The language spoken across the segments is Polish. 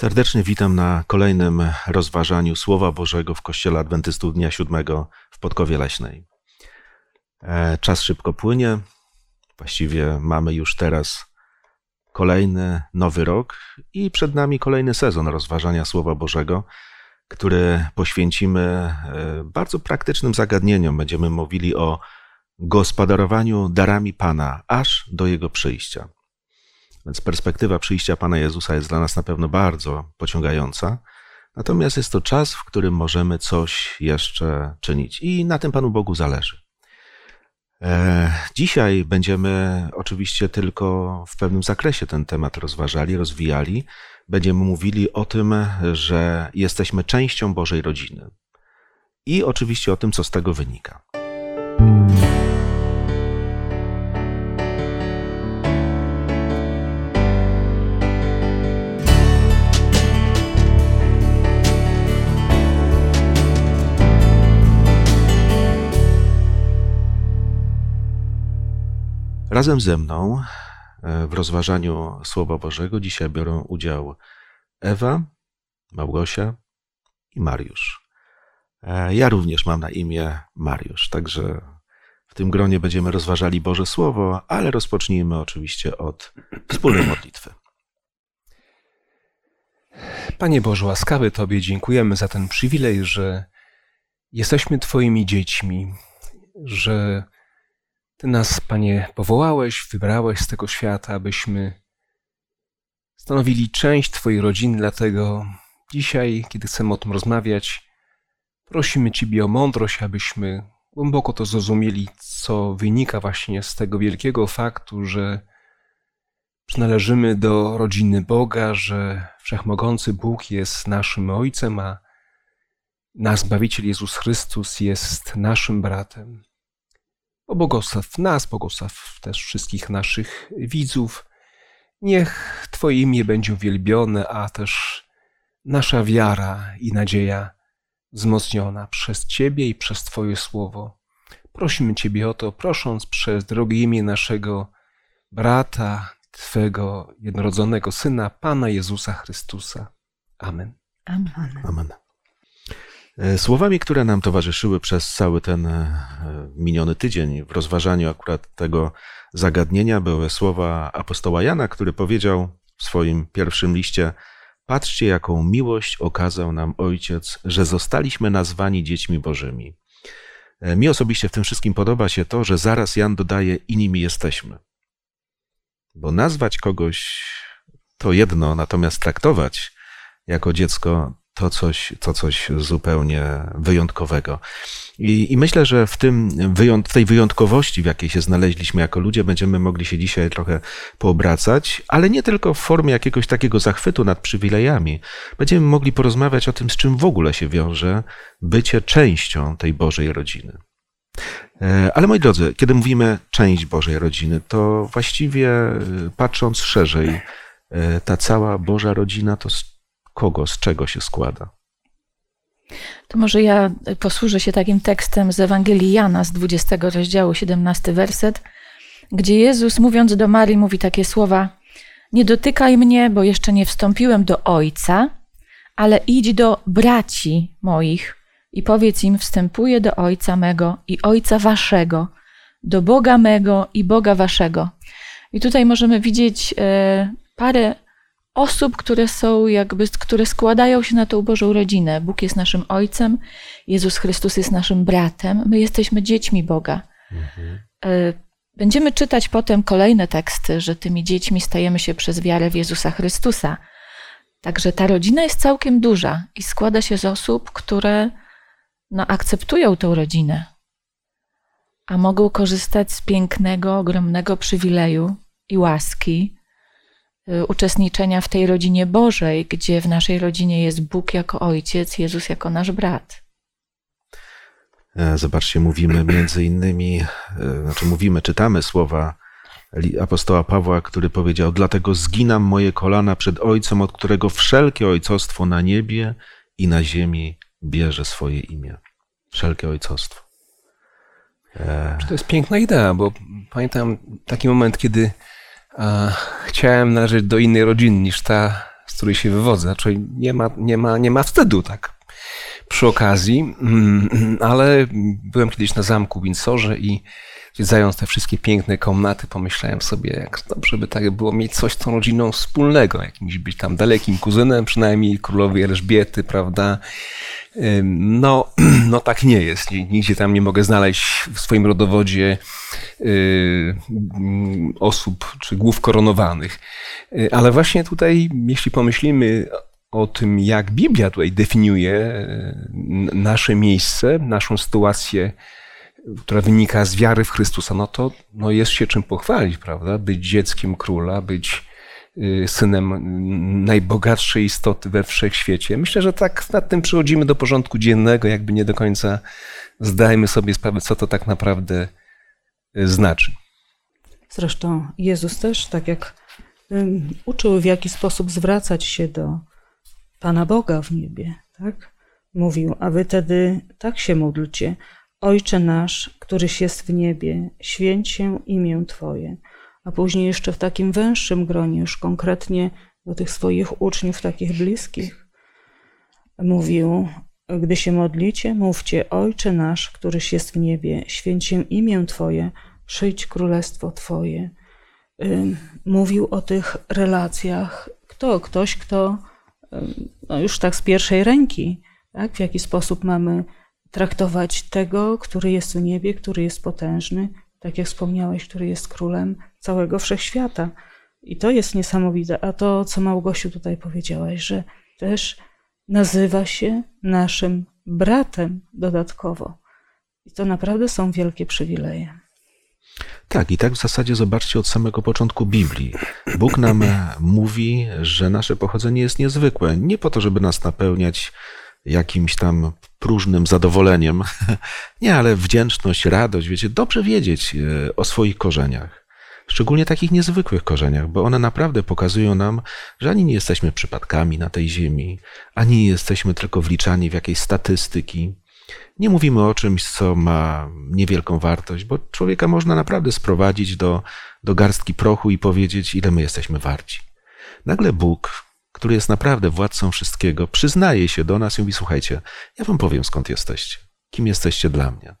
Serdecznie witam na kolejnym rozważaniu Słowa Bożego w Kościele Adwentystów Dnia Siódmego w Podkowie Leśnej. E, czas szybko płynie. Właściwie mamy już teraz kolejny nowy rok i przed nami kolejny sezon rozważania Słowa Bożego, który poświęcimy e, bardzo praktycznym zagadnieniom. Będziemy mówili o gospodarowaniu darami Pana aż do Jego przyjścia. Więc perspektywa przyjścia Pana Jezusa jest dla nas na pewno bardzo pociągająca. Natomiast jest to czas, w którym możemy coś jeszcze czynić i na tym Panu Bogu zależy. E, dzisiaj będziemy oczywiście tylko w pewnym zakresie ten temat rozważali, rozwijali. Będziemy mówili o tym, że jesteśmy częścią Bożej rodziny i oczywiście o tym, co z tego wynika. Razem ze mną e, w rozważaniu Słowa Bożego dzisiaj biorą udział Ewa, Małgosia i Mariusz. E, ja również mam na imię Mariusz, także w tym gronie będziemy rozważali Boże Słowo, ale rozpocznijmy oczywiście od wspólnej modlitwy. Panie Boże, łaskawy Tobie dziękujemy za ten przywilej, że jesteśmy Twoimi dziećmi, że ty nas, Panie, powołałeś, wybrałeś z tego świata, abyśmy stanowili część Twojej rodziny, dlatego dzisiaj, kiedy chcemy o tym rozmawiać, prosimy Ciebie o mądrość, abyśmy głęboko to zrozumieli, co wynika właśnie z tego wielkiego faktu, że przynależymy do rodziny Boga, że Wszechmogący Bóg jest naszym Ojcem, a nasz Zbawiciel Jezus Chrystus jest naszym bratem. Błogosław nas, błogosław też wszystkich naszych widzów. Niech Twoje imię będzie uwielbione, a też nasza wiara i nadzieja wzmocniona przez Ciebie i przez Twoje słowo. Prosimy Ciebie o to, prosząc przez drogie imię naszego brata, Twego jednorodzonego Syna, Pana Jezusa Chrystusa. Amen. Amen. Amen. E, słowami, które nam towarzyszyły przez cały ten e, miniony tydzień w rozważaniu akurat tego zagadnienia, były słowa apostoła Jana, który powiedział w swoim pierwszym liście: Patrzcie, jaką miłość okazał nam Ojciec, że zostaliśmy nazwani dziećmi Bożymi. E, mi osobiście w tym wszystkim podoba się to, że zaraz Jan dodaje: i nimi jesteśmy. Bo nazwać kogoś to jedno, natomiast traktować jako dziecko to coś, to coś zupełnie wyjątkowego. I, I, myślę, że w, tym, w tej wyjątkowości, w jakiej się znaleźliśmy jako ludzie, będziemy mogli się dzisiaj trochę poobracać, ale nie tylko w formie jakiegoś takiego zachwytu nad przywilejami. Będziemy mogli porozmawiać o tym, z czym w ogóle się wiąże bycie częścią tej Bożej rodziny. E, ale moi drodzy, kiedy mówimy część Bożej rodziny, to właściwie e, patrząc szerzej, e, ta cała Boża rodzina to kogo, z czego się składa? To może ja posłużę się takim tekstem z Ewangelii Jana z 20 rozdziału, 17 werset, gdzie Jezus mówiąc do Marii mówi takie słowa: Nie dotykaj mnie, bo jeszcze nie wstąpiłem do Ojca, ale idź do braci moich i powiedz im: Wstępuję do Ojca mego i Ojca waszego, do Boga mego i Boga waszego. I tutaj możemy widzieć e, parę osób, które są jakby, które składają się na tą Bożą rodzinę. Bóg jest naszym Ojcem, Jezus Chrystus jest naszym bratem, my jesteśmy dziećmi Boga. Mhm. E, będziemy czytać potem kolejne teksty, że tymi dziećmi stajemy się przez wiarę w Jezusa Chrystusa. Także ta rodzina jest całkiem duża i składa się z osób, które no, akceptują tą rodzinę, a mogą korzystać z pięknego, ogromnego przywileju i łaski, uczestniczenia w tej rodzinie Bożej, gdzie w naszej rodzinie jest Bóg jako ojciec, Jezus jako nasz brat. E, zobaczcie, mówimy między innymi, e, znaczy mówimy, czytamy słowa apostoła Pawła, który powiedział: Dlatego zginam moje kolana przed Ojcem, od którego wszelkie ojcostwo na niebie i na ziemi bierze swoje imię. Wszelkie ojcostwo. E... To jest piękna idea, bo pamiętam taki moment, kiedy chciałem należeć do innej rodziny niż ta, z której się wywodzę. Czyli nie ma, nie ma, nie ma wstydu, tak. Przy okazji, mm, ale byłem kiedyś na zamku w Windsorze i zwiedzając te wszystkie piękne komnaty, pomyślałem sobie, jak dobrze by tak było mieć coś z tą rodziną wspólnego, jakimś być tam dalekim kuzynem, przynajmniej królowej Elżbiety, prawda? No, no tak nie jest. Nigdzie tam nie mogę znaleźć w swoim rodowodzie y, osób czy głów koronowanych. Y, ale właśnie tutaj, jeśli pomyślimy o tym, jak Biblia tutaj definiuje y, nasze miejsce, naszą sytuację, która wynika z wiary w Chrystusa, no to no jest się czym pochwalić, prawda? Być dzieckiem króla, być synem najbogatszej istoty we wszechświecie. Myślę, że tak nad tym przychodzimy do porządku dziennego, jakby nie do końca zdajemy sobie sprawę, co to tak naprawdę y, znaczy. Zresztą Jezus też, tak jak uczył, w jaki sposób zwracać się do Pana Boga w niebie, tak? Mówił, a wy tedy tak się módlcie. Ojcze nasz, któryś jest w niebie, święć się imię Twoje a później jeszcze w takim węższym gronie, już konkretnie do tych swoich uczniów, takich bliskich, mówił: Gdy się modlicie, mówcie: Ojcze nasz, któryś jest w niebie, święć się imię Twoje, przyjdź królestwo Twoje. Mówił o tych relacjach. Kto? Ktoś, kto no już tak z pierwszej ręki, tak? w jaki sposób mamy traktować tego, który jest w niebie, który jest potężny, tak jak wspomniałeś, który jest królem całego wszechświata. I to jest niesamowite. A to, co Małgosiu tutaj powiedziałaś, że też nazywa się naszym bratem dodatkowo. I to naprawdę są wielkie przywileje. Tak, i tak w zasadzie zobaczcie od samego początku Biblii. Bóg nam mówi, że nasze pochodzenie jest niezwykłe. Nie po to, żeby nas napełniać jakimś tam próżnym zadowoleniem. Nie, ale wdzięczność, radość, wiecie, dobrze wiedzieć e, o swoich korzeniach. Szczególnie takich niezwykłych korzeniach, bo one naprawdę pokazują nam, że ani nie jesteśmy przypadkami na tej ziemi, ani nie jesteśmy tylko wliczani w jakieś statystyki. Nie mówimy o czymś, co ma niewielką wartość, bo człowieka można naprawdę sprowadzić do, do garstki prochu i powiedzieć, ile my jesteśmy warci. Nagle Bóg który jest naprawdę władcą wszystkiego, przyznaje się do nas i mówi: Słuchajcie, ja wam powiem skąd jesteście, kim jesteście dla mnie.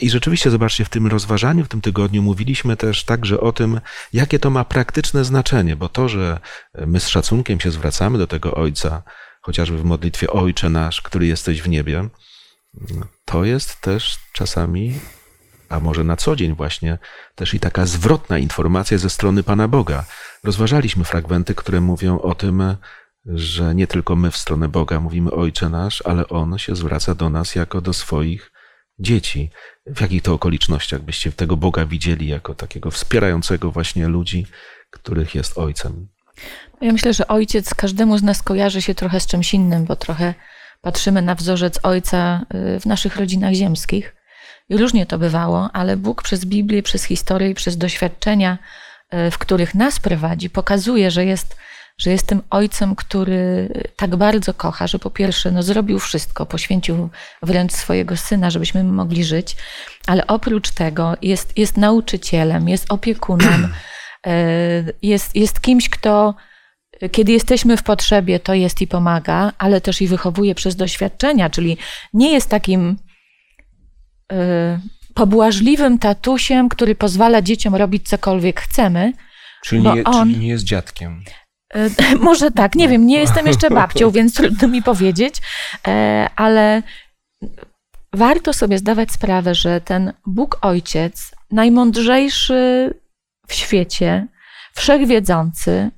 I rzeczywiście, zobaczcie, w tym rozważaniu, w tym tygodniu mówiliśmy też także o tym, jakie to ma praktyczne znaczenie, bo to, że my z szacunkiem się zwracamy do tego Ojca, chociażby w modlitwie Ojcze nasz, który jesteś w niebie, to jest też czasami a może na co dzień właśnie, też i taka zwrotna informacja ze strony Pana Boga. Rozważaliśmy fragmenty, które mówią o tym, że nie tylko my w stronę Boga mówimy Ojcze nasz, ale On się zwraca do nas jako do swoich dzieci. W jakich to okolicznościach byście tego Boga widzieli jako takiego wspierającego właśnie ludzi, których jest Ojcem? Ja myślę, że Ojciec każdemu z nas kojarzy się trochę z czymś innym, bo trochę patrzymy na wzorzec Ojca y, w naszych rodzinach ziemskich. I różnie to bywało, ale Bóg przez Biblię, przez historię i przez doświadczenia, e, w których nas prowadzi, pokazuje, że jest, że jest tym ojcem, który tak bardzo kocha, że po pierwsze no, zrobił wszystko, poświęcił wręcz swojego syna, żebyśmy mogli żyć, ale oprócz tego jest, jest nauczycielem, jest opiekunem, e, jest, jest kimś, kto kiedy jesteśmy w potrzebie, to jest i pomaga, ale też i wychowuje przez doświadczenia, czyli nie jest takim pobłażliwym tatusiem, który pozwala dzieciom robić cokolwiek chcemy. Czyli, nie, on, czyli nie jest dziadkiem. Y, może tak, nie wiem, nie jestem jeszcze babcią, więc trudno mi powiedzieć, e, ale warto sobie zdawać sprawę, że ten Bóg Ojciec, najmądrzejszy w świecie, wszechwiedzący,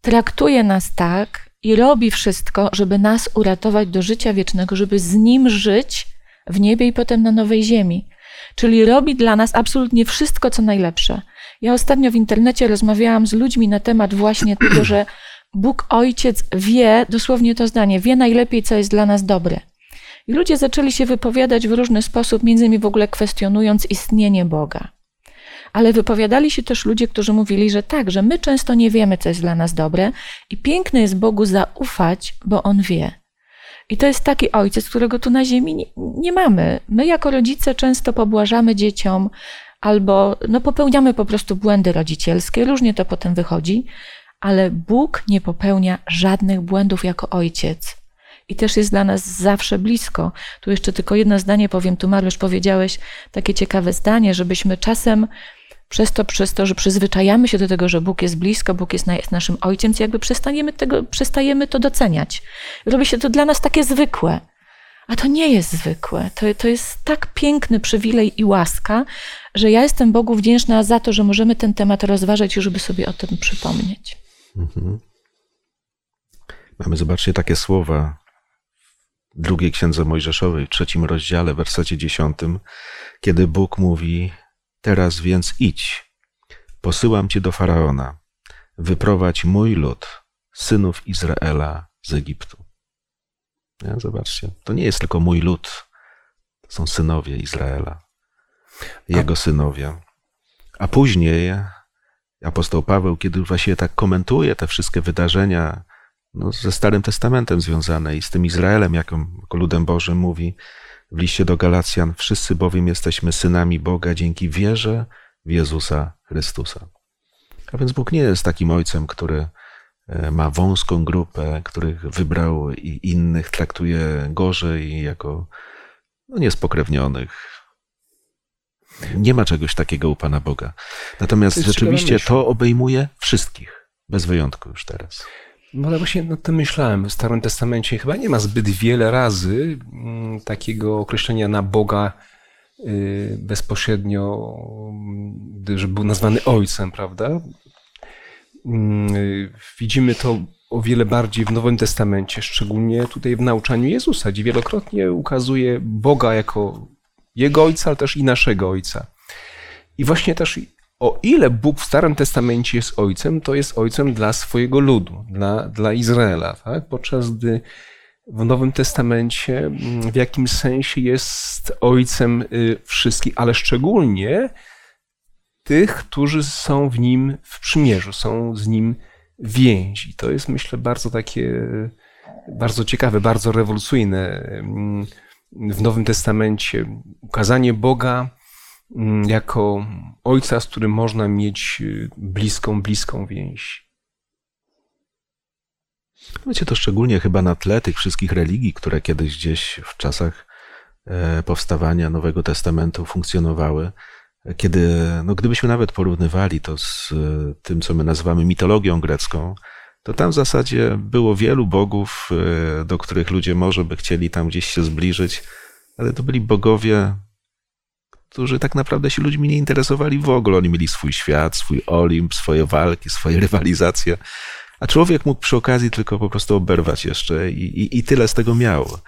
traktuje nas tak i robi wszystko, żeby nas uratować do życia wiecznego, żeby z Nim żyć w niebie i potem na nowej ziemi. Czyli robi dla nas absolutnie wszystko, co najlepsze. Ja ostatnio w internecie rozmawiałam z ludźmi na temat właśnie tego, że Bóg Ojciec wie, dosłownie to zdanie, wie najlepiej, co jest dla nas dobre. I ludzie zaczęli się wypowiadać w różny sposób, między innymi w ogóle kwestionując istnienie Boga. Ale wypowiadali się też ludzie, którzy mówili, że tak, że my często nie wiemy, co jest dla nas dobre i piękne jest Bogu zaufać, bo On wie. I to jest taki ojciec, którego tu na ziemi nie, nie mamy. My jako rodzice często pobłażamy dzieciom albo no, popełniamy po prostu błędy rodzicielskie, różnie to potem wychodzi, ale Bóg nie popełnia żadnych błędów jako ojciec. I też jest dla nas zawsze blisko. Tu jeszcze tylko jedno zdanie powiem. Tu Mariusz powiedziałeś takie ciekawe zdanie, żebyśmy czasem przez to, przez to, że przyzwyczajamy się do tego, że Bóg jest blisko, Bóg jest, naszym ojcem, jakby przestaniemy tego, przestajemy to doceniać. Robi się to dla nas takie zwykłe. A to nie jest zwykłe. To, to jest tak piękny przywilej i łaska, że ja jestem Bogu wdzięczna za to, że możemy ten temat rozważać i żeby sobie o tym przypomnieć. Mhm. Mamy, zobaczcie, takie słowa w drugiej księdze Mojżeszowej, w trzecim rozdziale, w wersecie dziesiątym, kiedy Bóg mówi: Teraz więc idź, posyłam cię do faraona, wyprowadź mój lud, synów Izraela z Egiptu. Nie? Zobaczcie, to nie jest tylko mój lud, to są synowie Izraela, jego A... synowie. A później apostoł Paweł, kiedy właśnie tak komentuje te wszystkie wydarzenia no, ze Starym Testamentem związane i z tym Izraelem, jako, jako ludem Bożym, mówi w liście do Galacjan: Wszyscy bowiem jesteśmy synami Boga dzięki wierze w Jezusa Chrystusa. A więc Bóg nie jest takim ojcem, który E, ma wąską grupę, których wybrał i innych traktuje gorzej jako no, niespokrewnionych. Nie ma czegoś takiego u Pana Boga. Natomiast to rzeczywiście to obejmuje wszystkich, bez wyjątku już teraz. No ale właśnie nad tym myślałem. W Starym Testamencie chyba nie ma zbyt wiele razy mm, takiego określenia na Boga y, bezpośrednio, że był nazwany ojcem, prawda? Mm, widzimy to o wiele bardziej w Nowym Testamencie, szczególnie tutaj w nauczaniu Jezusa, gdzie wielokrotnie ukazuje Boga jako Jego Ojca, ale też i naszego Ojca. I właśnie też o ile Bóg w Starym Testamencie jest Ojcem, to jest Ojcem dla swojego ludu, dla, dla Izraela, tak? podczas gdy w Nowym Testamencie mm, w jakimś sensie jest Ojcem y, wszystkich, ale szczególnie tych, którzy są w nim w przymierzu, są z nim więzi. To jest, myślę, bardzo takie, bardzo ciekawe, bardzo rewolucyjne w Nowym Testamencie. Ukazanie Boga mm, jako Ojca, z którym można mieć bliską, bliską więź. Wiecie, to szczególnie chyba na tle tych wszystkich religii, które kiedyś gdzieś w czasach e, powstawania Nowego Testamentu funkcjonowały kiedy, no gdybyśmy nawet porównywali to z e, tym, co my nazywamy mitologią grecką, to tam w zasadzie było wielu bogów, e, do których ludzie może by chcieli tam gdzieś się zbliżyć, ale to byli bogowie, którzy tak naprawdę się ludźmi nie interesowali w ogóle. Oni mieli swój świat, swój Olimp, swoje walki, swoje rywalizacje, a człowiek mógł przy okazji tylko po prostu oberwać jeszcze i, i, i tyle z tego miał.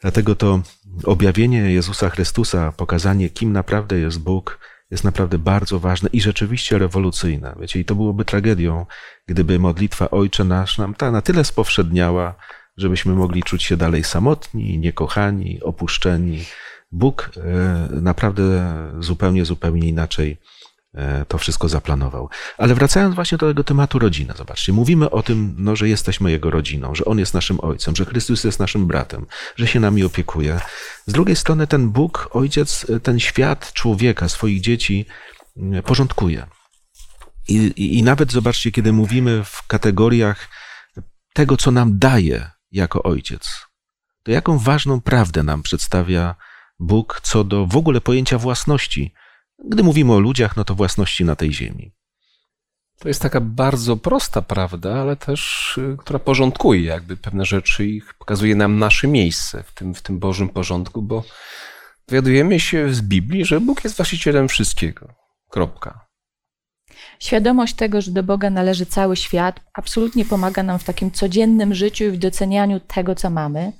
Dlatego to objawienie Jezusa Chrystusa, pokazanie, kim naprawdę jest Bóg, jest naprawdę bardzo ważne i rzeczywiście rewolucyjne. Wiecie, i to byłoby tragedią, gdyby modlitwa Ojcze Nasz nam ta na tyle spowszedniała, żebyśmy mogli czuć się dalej samotni, niekochani, opuszczeni. Bóg e, naprawdę zupełnie, zupełnie inaczej E, to wszystko zaplanował. Ale wracając właśnie do tego tematu rodzina, zobaczcie, mówimy o tym, no, że jesteśmy Jego rodziną, że On jest naszym Ojcem, że Chrystus jest naszym bratem, że się nami opiekuje. Z drugiej strony ten Bóg, Ojciec, ten świat człowieka, swoich dzieci mm, porządkuje. I, i, I nawet zobaczcie, kiedy mówimy w kategoriach tego, co nam daje jako Ojciec, to jaką ważną prawdę nam przedstawia Bóg co do w ogóle pojęcia własności, gdy mówimy o ludziach, no to własności na tej ziemi. To jest taka bardzo prosta prawda, ale też, y, która porządkuje jakby pewne rzeczy i pokazuje nam nasze miejsce w tym, w tym Bożym porządku, bo dowiadujemy się z Biblii, że Bóg jest właścicielem wszystkiego. Kropka. Świadomość tego, że do Boga należy cały świat, absolutnie pomaga nam w takim codziennym życiu i w docenianiu tego, co mamy.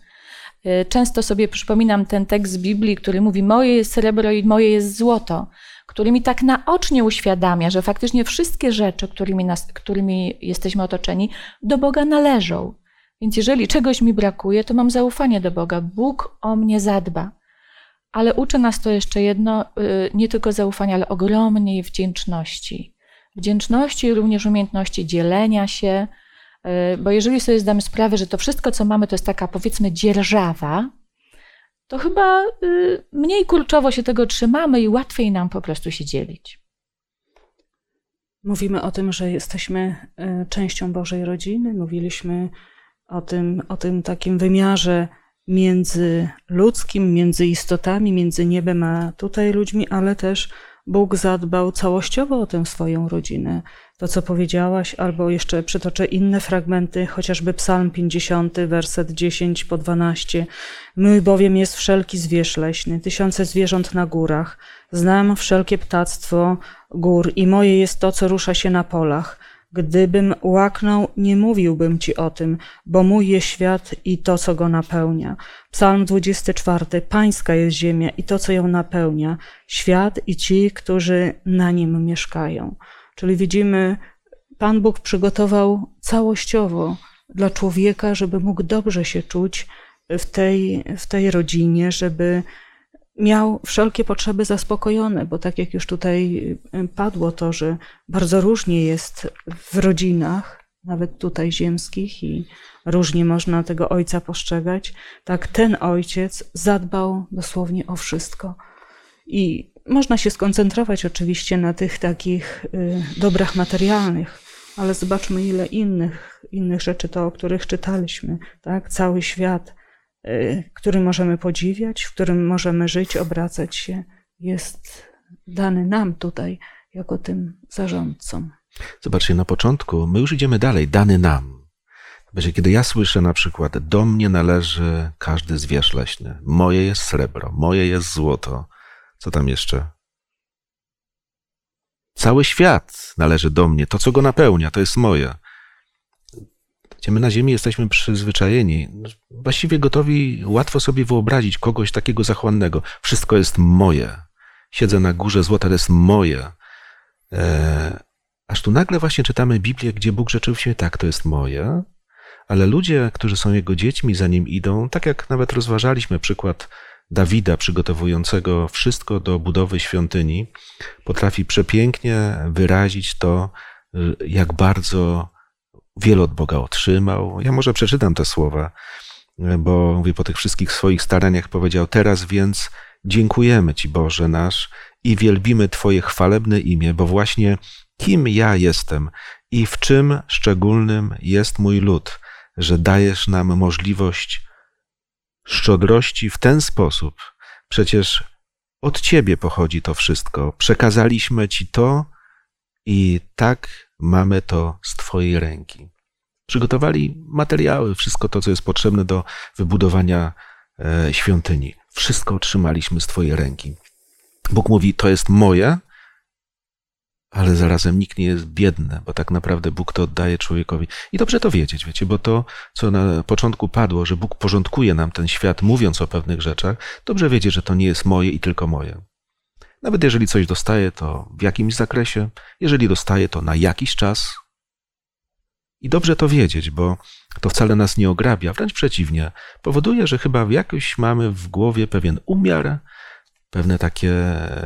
Y, często sobie przypominam ten tekst z Biblii, który mówi: Moje jest srebro i moje jest złoto, który mi tak naocznie uświadamia, że faktycznie wszystkie rzeczy, którymi, nas, którymi jesteśmy otoczeni, do Boga należą. Więc jeżeli czegoś mi brakuje, to mam zaufanie do Boga. Bóg o mnie zadba. Ale uczy nas to jeszcze jedno, y, nie tylko zaufania, ale ogromnej wdzięczności. Wdzięczności również umiejętności dzielenia się, bo jeżeli sobie zdamy sprawę, że to wszystko, co mamy, to jest taka powiedzmy dzierżawa, to chyba y, mniej kurczowo się tego trzymamy i łatwiej nam po prostu się dzielić. Mówimy o tym, że jesteśmy e, częścią Bożej rodziny. Mówiliśmy o tym, o tym takim wymiarze międzyludzkim, między istotami, między niebem a tutaj ludźmi, ale też Bóg zadbał całościowo o tę swoją rodzinę. To, co powiedziałaś, albo jeszcze przytoczę inne fragmenty, chociażby Psalm 50, werset 10 po 12. Mój bowiem jest wszelki zwierz leśny, tysiące zwierząt na górach. Znam wszelkie ptactwo gór i moje jest to, co rusza się na polach. Gdybym łaknął, nie mówiłbym ci o tym, bo mój jest świat i to, co go napełnia. Psalm 24. Pańska jest ziemia i to, co ją napełnia, świat i ci, którzy na nim mieszkają. Czyli widzimy, Pan Bóg przygotował całościowo dla człowieka, żeby mógł dobrze się czuć w tej, w tej rodzinie, żeby miał wszelkie potrzeby zaspokojone, bo tak jak już tutaj padło to, że bardzo różnie jest w rodzinach, nawet tutaj ziemskich, i różnie można tego ojca postrzegać, tak ten ojciec zadbał dosłownie o wszystko. I można się skoncentrować oczywiście na tych takich y, dobrach materialnych, ale zobaczmy, ile innych, innych rzeczy to, o których czytaliśmy, tak? Cały świat Y, który możemy podziwiać, w którym możemy żyć, obracać się, jest dany nam tutaj, jako tym zarządcom. Zobaczcie, na początku my już idziemy dalej, dany nam. Będzie, kiedy ja słyszę na przykład, do mnie należy każdy zwierz leśny, moje jest srebro, moje jest złoto, co tam jeszcze? Cały świat należy do mnie, to co go napełnia, to jest moje my na Ziemi jesteśmy przyzwyczajeni, właściwie gotowi łatwo sobie wyobrazić kogoś takiego zachłannego. Wszystko jest moje. Siedzę na górze złota, to jest moje. E, aż tu nagle właśnie czytamy Biblię, gdzie Bóg rzeczywiście tak, to jest moje, ale ludzie, którzy są Jego dziećmi, za Nim idą, tak jak nawet rozważaliśmy przykład Dawida przygotowującego wszystko do budowy świątyni, potrafi przepięknie wyrazić to, jak bardzo wiele od Boga otrzymał. Ja może przeczytam te słowa, bo mówię, po tych wszystkich swoich staraniach powiedział, teraz więc dziękujemy Ci Boże nasz i wielbimy Twoje chwalebne imię, bo właśnie kim ja jestem i w czym szczególnym jest mój lud, że dajesz nam możliwość szczodrości w ten sposób. Przecież od Ciebie pochodzi to wszystko. Przekazaliśmy Ci to i tak mamy to z Twojej ręki. Przygotowali materiały, wszystko to, co jest potrzebne do wybudowania e, świątyni. Wszystko otrzymaliśmy z Twojej ręki. Bóg mówi: To jest moje, ale zarazem nikt nie jest biedny, bo tak naprawdę Bóg to oddaje człowiekowi. I dobrze to wiedzieć, wiecie, bo to, co na początku padło, że Bóg porządkuje nam ten świat, mówiąc o pewnych rzeczach, dobrze wiedzieć, że to nie jest moje i tylko moje. Nawet jeżeli coś dostaję, to w jakimś zakresie, jeżeli dostaję, to na jakiś czas. I dobrze to wiedzieć, bo to wcale nas nie ograbia, wręcz przeciwnie, powoduje, że chyba jakoś mamy w głowie pewien umiar, pewne takie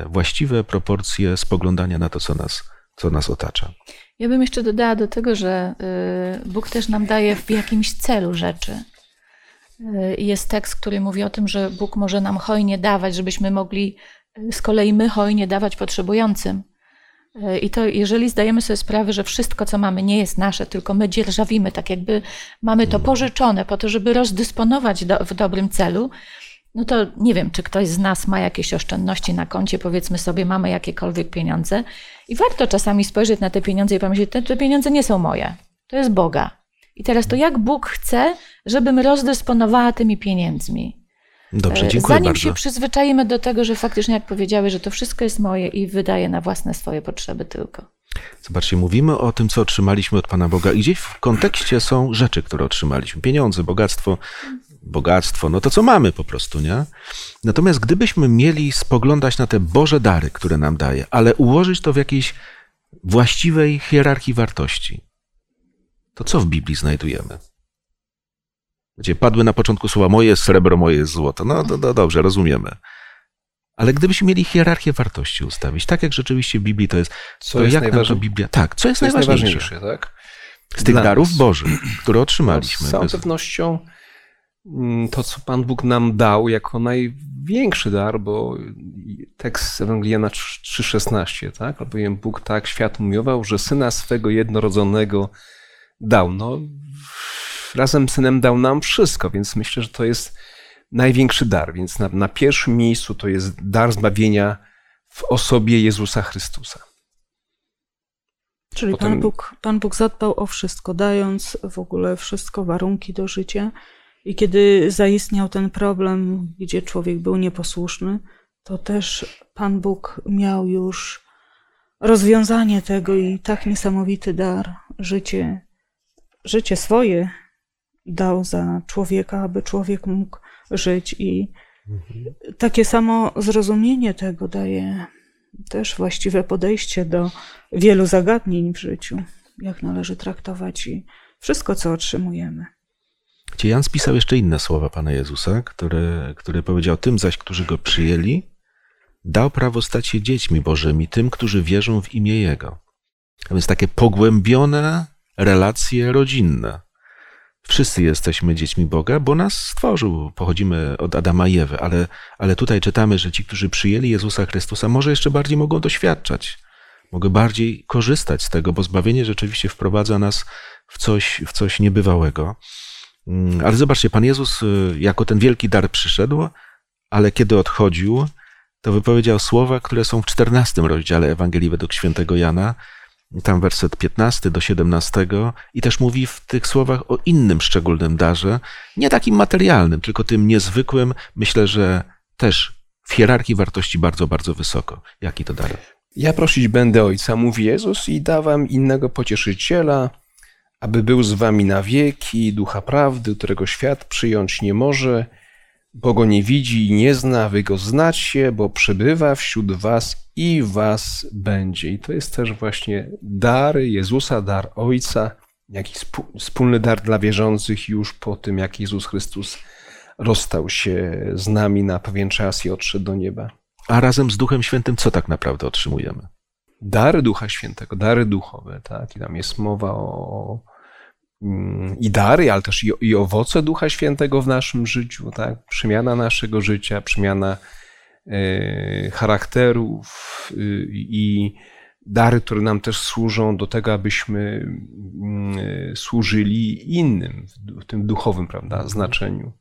właściwe proporcje spoglądania na to, co nas, co nas otacza. Ja bym jeszcze dodała do tego, że y, Bóg też nam daje w jakimś celu rzeczy. Y, jest tekst, który mówi o tym, że Bóg może nam hojnie dawać, żebyśmy mogli z kolei my hojnie dawać potrzebującym. I to, jeżeli zdajemy sobie sprawę, że wszystko, co mamy, nie jest nasze, tylko my dzierżawimy, tak jakby mamy to pożyczone po to, żeby rozdysponować do, w dobrym celu, no to nie wiem, czy ktoś z nas ma jakieś oszczędności na koncie, powiedzmy sobie, mamy jakiekolwiek pieniądze i warto czasami spojrzeć na te pieniądze i pomyśleć, te, te pieniądze nie są moje, to jest Boga. I teraz to jak Bóg chce, żebym rozdysponowała tymi pieniędzmi? Dobrze, e, dziękuję Zanim bardzo. się przyzwyczajimy do tego, że faktycznie, jak powiedziały, że to wszystko jest moje i wydaje na własne swoje potrzeby tylko. Zobaczcie, mówimy o tym, co otrzymaliśmy od Pana Boga i gdzieś w kontekście są rzeczy, które otrzymaliśmy. Pieniądze, bogactwo, bogactwo, no to co mamy po prostu, nie? Natomiast gdybyśmy mieli spoglądać na te Boże dary, które nam daje, ale ułożyć to w jakiejś właściwej hierarchii wartości, to co w Biblii znajdujemy? gdzie padły na początku słowa moje jest srebro, moje jest złoto. No, to, to dobrze, rozumiemy. Ale gdybyśmy mieli hierarchię wartości ustawić, tak jak rzeczywiście w Biblii to jest, Co to jest jak nam to najważniejsze? Biblia... Tak, co jest To jest najważniejsze? najważniejsze, tak? Z tych Dla darów nas. Bożych, które otrzymaliśmy. z całą Bez- pewnością to, co Pan Bóg nam dał jako największy dar, bo tekst Ewangeliana 3,16, tak? Albowiem Bóg tak świat umiował, że Syna swego jednorodzonego dał. No, razem z Synem dał nam wszystko, więc myślę, że to jest największy dar. Więc na, na pierwszym miejscu to jest dar zbawienia w osobie Jezusa Chrystusa. Czyli Potem... Pan, Bóg, Pan Bóg zadbał o wszystko, dając w ogóle wszystko, warunki do życia. I kiedy zaistniał ten problem, gdzie człowiek był nieposłuszny, to też Pan Bóg miał już rozwiązanie tego i tak niesamowity dar, życie, życie swoje dał za człowieka, aby człowiek mógł żyć. I mhm. takie samo zrozumienie tego daje też właściwe podejście do wielu zagadnień w życiu, jak należy traktować i wszystko, co otrzymujemy. Gdzie Jan spisał jeszcze inne słowa Pana Jezusa, które powiedział tym zaś, którzy Go przyjęli, dał prawo stać się dziećmi Bożymi, tym, którzy wierzą w imię Jego. A więc takie pogłębione relacje rodzinne. Wszyscy jesteśmy dziećmi Boga, bo nas stworzył. Pochodzimy od Adama i Ewy, ale, ale tutaj czytamy, że ci, którzy przyjęli Jezusa Chrystusa, może jeszcze bardziej mogą doświadczać, mogą bardziej korzystać z tego, bo zbawienie rzeczywiście wprowadza nas w coś, w coś niebywałego. Mm, ale zobaczcie, Pan Jezus y, jako ten wielki dar przyszedł, ale kiedy odchodził, to wypowiedział słowa, które są w czternastym rozdziale Ewangelii według świętego Jana, tam werset 15 do 17 i też mówi w tych słowach o innym szczególnym darze, nie takim materialnym, tylko tym niezwykłym, myślę, że też w hierarchii wartości bardzo, bardzo wysoko. Jaki to dar? Ja prosić będę Ojca, mówi Jezus, i dawam innego pocieszyciela, aby był z wami na wieki, ducha prawdy, którego świat przyjąć nie może, bo go nie widzi i nie zna, wy go znacie, bo przebywa wśród was i was będzie. I to jest też właśnie dar Jezusa, dar Ojca, jakiś wspólny dar dla wierzących już po tym, jak Jezus Chrystus rozstał się z nami na pewien czas i odszedł do nieba. A razem z Duchem Świętym co tak naprawdę otrzymujemy? Dary Ducha Świętego, dary duchowe, tak? I tam jest mowa o i dary, ale też i, i owoce Ducha Świętego w naszym życiu, tak? Przemiana naszego życia, przemiana y, charakterów y, i dary, które nam też służą do tego, abyśmy y, służyli innym w, tym duchowym, prawda, znaczeniu.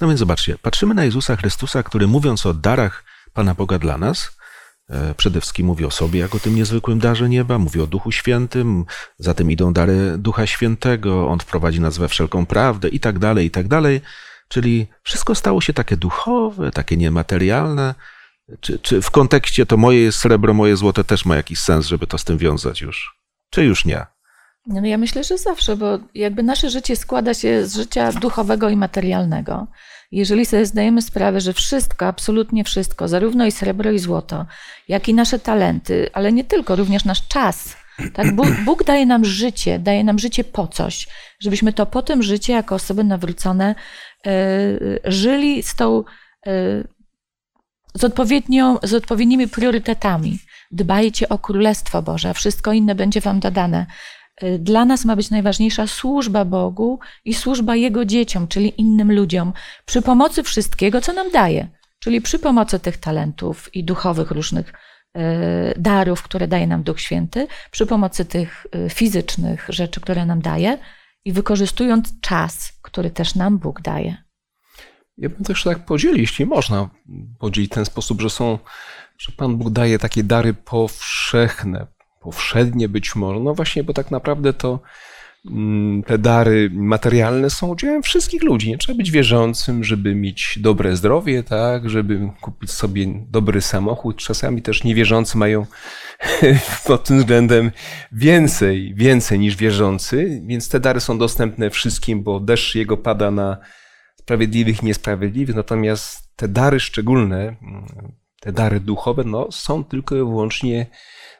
No więc zobaczcie, patrzymy na Jezusa Chrystusa, który mówiąc o darach Pana Boga dla nas, E, przede wszystkim mówi o sobie jako tym niezwykłym darze nieba, mówi o Duchu Świętym, za tym idą dary Ducha Świętego, On wprowadzi nas we wszelką prawdę i tak dalej, i tak dalej. Czyli wszystko stało się takie duchowe, takie niematerialne. Czy, czy w kontekście to moje srebro, moje złote też ma jakiś sens, żeby to z tym wiązać już? Czy już nie? No ja myślę, że zawsze, bo jakby nasze życie składa się z życia duchowego i materialnego. Jeżeli sobie zdajemy sprawę, że wszystko, absolutnie wszystko, zarówno i srebro, i złoto, jak i nasze talenty, ale nie tylko, również nasz czas, tak? Bóg, Bóg daje nam życie, daje nam życie po coś, żebyśmy to po tym życie, jako osoby nawrócone, yy, żyli z tą, yy, z, odpowiednią, z odpowiednimi priorytetami. Dbajcie o Królestwo Boże, a wszystko inne będzie Wam dodane. Y, dla nas ma być najważniejsza służba Bogu i służba Jego dzieciom, czyli innym ludziom, przy pomocy wszystkiego, co nam daje, czyli przy pomocy tych talentów i duchowych różnych y, darów, które daje nam Duch Święty, przy pomocy tych y, fizycznych rzeczy, które nam daje i wykorzystując czas, który też nam Bóg daje. Ja bym też tak podzielił, jeśli można podzielić w ten sposób, że są, że Pan Bóg daje takie dary powszechne, powszednie być może. No właśnie, bo tak naprawdę to mm, te dary materialne są udziałem wszystkich ludzi. Nie trzeba być wierzącym, żeby mieć dobre zdrowie, tak, żeby kupić sobie dobry samochód. Czasami też niewierzący mają pod tym względem więcej, więcej niż wierzący, więc te dary są dostępne wszystkim, bo deszcz jego pada na sprawiedliwych i niesprawiedliwych, natomiast te dary szczególne, mm, te dary duchowe, no, są tylko i wyłącznie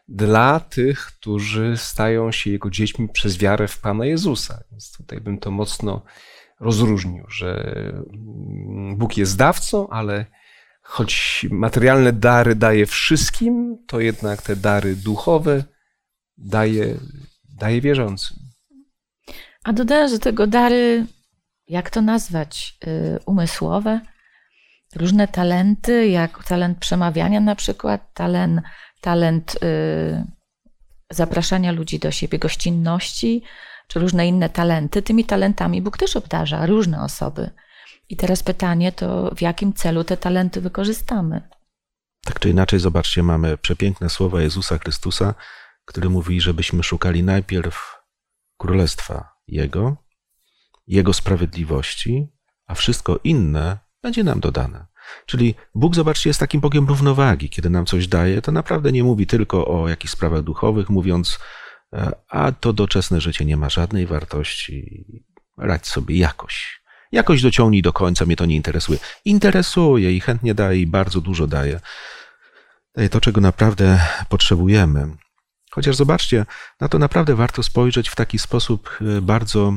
dla tych, którzy stają się Jego dziećmi przez wiarę w Pana Jezusa. Więc tutaj bym to mocno rozróżnił, że Bóg jest dawcą, ale choć materialne dary daje wszystkim, to jednak te dary duchowe daje, daje wierzącym. A dodałem, że tego dary jak to nazwać, y, umysłowe, różne talenty, jak talent przemawiania na przykład, talent, talent y, zapraszania ludzi do siebie, gościnności, czy różne inne talenty. Tymi talentami Bóg też obdarza różne osoby. I teraz pytanie to, w jakim celu te talenty wykorzystamy? Tak czy inaczej, zobaczcie, mamy przepiękne słowa Jezusa Chrystusa, który mówi, żebyśmy szukali najpierw królestwa Jego, Jego sprawiedliwości, a wszystko inne będzie nam dodane. Czyli Bóg, zobaczcie, jest takim Bogiem równowagi. Kiedy nam coś daje, to naprawdę nie mówi tylko o jakichś sprawach duchowych, mówiąc, e, a to doczesne życie nie ma żadnej wartości, radź sobie jakoś. Jakoś dociągnij do końca, mnie to nie interesuje. Interesuje i chętnie daje i bardzo dużo daje. Daje to, czego naprawdę potrzebujemy. Chociaż zobaczcie, na to naprawdę warto spojrzeć w taki sposób e, bardzo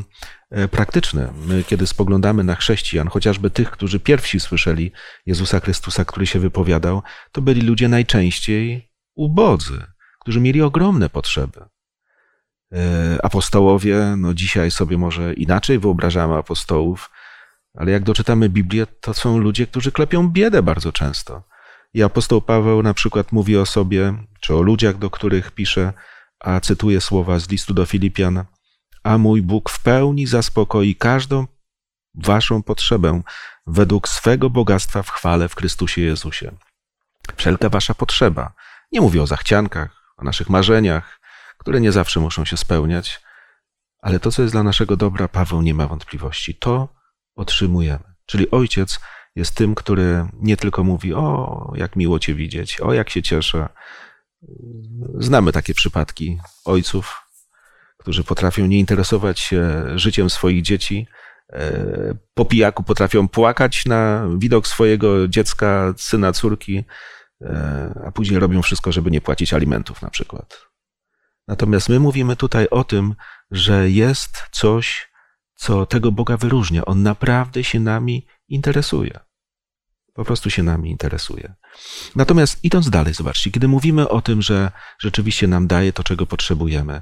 e, praktyczny. My, kiedy spoglądamy na chrześcijan, chociażby tych, którzy pierwsi słyszeli Jezusa Chrystusa, który się wypowiadał, to byli ludzie najczęściej ubodzy, którzy mieli ogromne potrzeby. E, apostołowie, no dzisiaj sobie może inaczej wyobrażamy apostołów, ale jak doczytamy Biblię, to są ludzie, którzy klepią biedę bardzo często. I apostoł Paweł na przykład mówi o sobie, czy o ludziach, do których pisze, a cytuję słowa z listu do Filipian: A mój Bóg w pełni zaspokoi każdą waszą potrzebę według swego bogactwa w chwale w Chrystusie Jezusie. Wszelka wasza potrzeba. Nie mówię o zachciankach, o naszych marzeniach, które nie zawsze muszą się spełniać, ale to, co jest dla naszego dobra, Paweł nie ma wątpliwości. To otrzymujemy. Czyli ojciec jest tym, który nie tylko mówi: O, jak miło Cię widzieć, o, jak się cieszę. Znamy takie przypadki ojców, którzy potrafią nie interesować się życiem swoich dzieci. E, po pijaku potrafią płakać na widok swojego dziecka, syna, córki, e, a później robią wszystko, żeby nie płacić alimentów, na przykład. Natomiast my mówimy tutaj o tym, że jest coś, co tego Boga wyróżnia. On naprawdę się nami interesuje. Po prostu się nami interesuje. Natomiast idąc dalej, zobaczcie, kiedy mówimy o tym, że rzeczywiście nam daje to, czego potrzebujemy,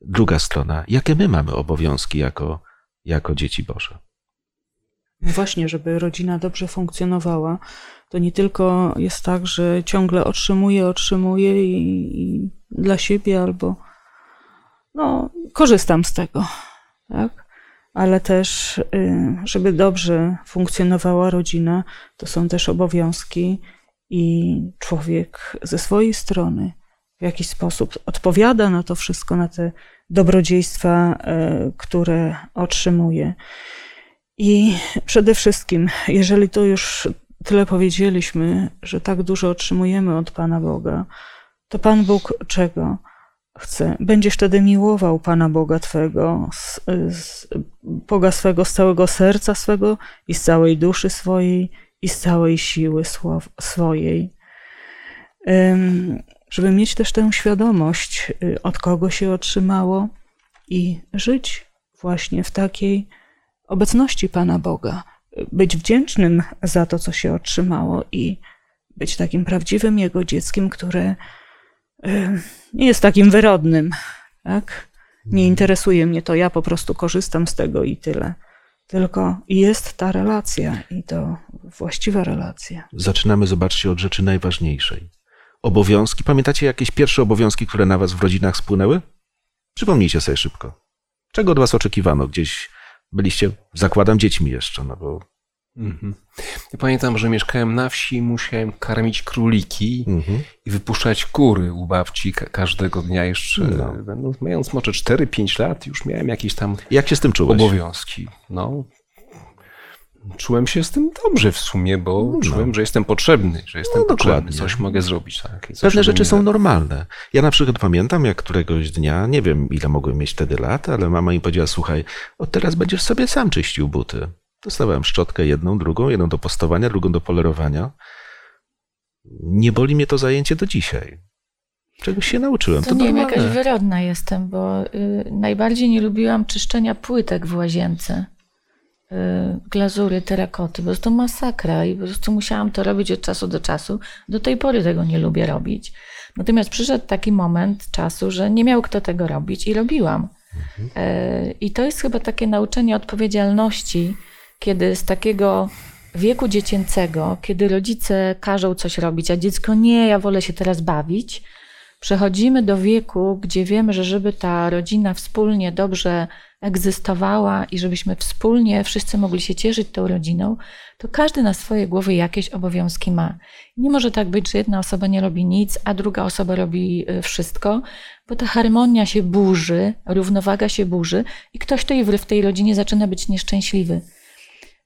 druga strona, jakie my mamy obowiązki jako, jako dzieci Boże? Właśnie, żeby rodzina dobrze funkcjonowała, to nie tylko jest tak, że ciągle otrzymuje, otrzymuje i, i dla siebie albo no, korzystam z tego, tak? Ale też, y, żeby dobrze funkcjonowała rodzina, to są też obowiązki i człowiek ze swojej strony w jakiś sposób odpowiada na to wszystko, na te dobrodziejstwa, y, które otrzymuje. I przede wszystkim, jeżeli to już tyle powiedzieliśmy, że tak dużo otrzymujemy od Pana Boga, to Pan Bóg czego? Chce. Będziesz wtedy miłował Pana Boga Twego, z, z, Boga swego z całego serca swego i z całej duszy swojej i z całej siły swojej. Żeby mieć też tę świadomość, y, od kogo się otrzymało i żyć właśnie w takiej obecności Pana Boga. Być wdzięcznym za to, co się otrzymało i być takim prawdziwym Jego dzieckiem, które nie jest takim wyrodnym, tak? Nie interesuje mnie to, ja po prostu korzystam z tego i tyle. Tylko jest ta relacja i to właściwa relacja. Zaczynamy, zobaczcie, od rzeczy najważniejszej. Obowiązki. Pamiętacie jakieś pierwsze obowiązki, które na was w rodzinach spłynęły? Przypomnijcie sobie szybko. Czego od was oczekiwano? Gdzieś byliście, zakładam, dziećmi jeszcze, no bo Mhm. Ja pamiętam, że mieszkałem na wsi i musiałem karmić króliki mhm. i wypuszczać kury u babci każdego dnia jeszcze. No. Będąc, mając może 4-5 lat, już miałem jakieś tam Jak się z tym czułeś? obowiązki. No, czułem się z tym dobrze w sumie, bo no. czułem, że jestem potrzebny, że jestem no, potrzebny, dokładnie. coś mogę zrobić. Tak, coś Pewne rzeczy są normalne. Ja na przykład pamiętam, jak któregoś dnia, nie wiem ile mogłem mieć wtedy lat, ale mama mi powiedziała, słuchaj, od teraz będziesz sobie sam czyścił buty. Dostawałem szczotkę jedną, drugą, jedną do postowania, drugą do polerowania. Nie boli mnie to zajęcie do dzisiaj. Czegoś się nauczyłem. To, to nie wiem, jakaś wyrodna jestem, bo y, najbardziej nie lubiłam czyszczenia płytek w łazience. Y, glazury, terakoty, po prostu masakra i po prostu musiałam to robić od czasu do czasu. Do tej pory tego nie lubię robić. Natomiast przyszedł taki moment czasu, że nie miał kto tego robić i robiłam. E, I to jest chyba takie nauczenie odpowiedzialności, kiedy z takiego wieku dziecięcego, kiedy rodzice każą coś robić, a dziecko nie, ja wolę się teraz bawić, przechodzimy do wieku, gdzie wiemy, że żeby ta rodzina wspólnie dobrze egzystowała i żebyśmy wspólnie wszyscy mogli się cieszyć tą rodziną, to każdy na swojej głowie jakieś obowiązki ma. Nie może tak być, że jedna osoba nie robi nic, a druga osoba robi y, wszystko, bo ta harmonia się burzy, równowaga się burzy i ktoś tej w tej rodzinie zaczyna być nieszczęśliwy.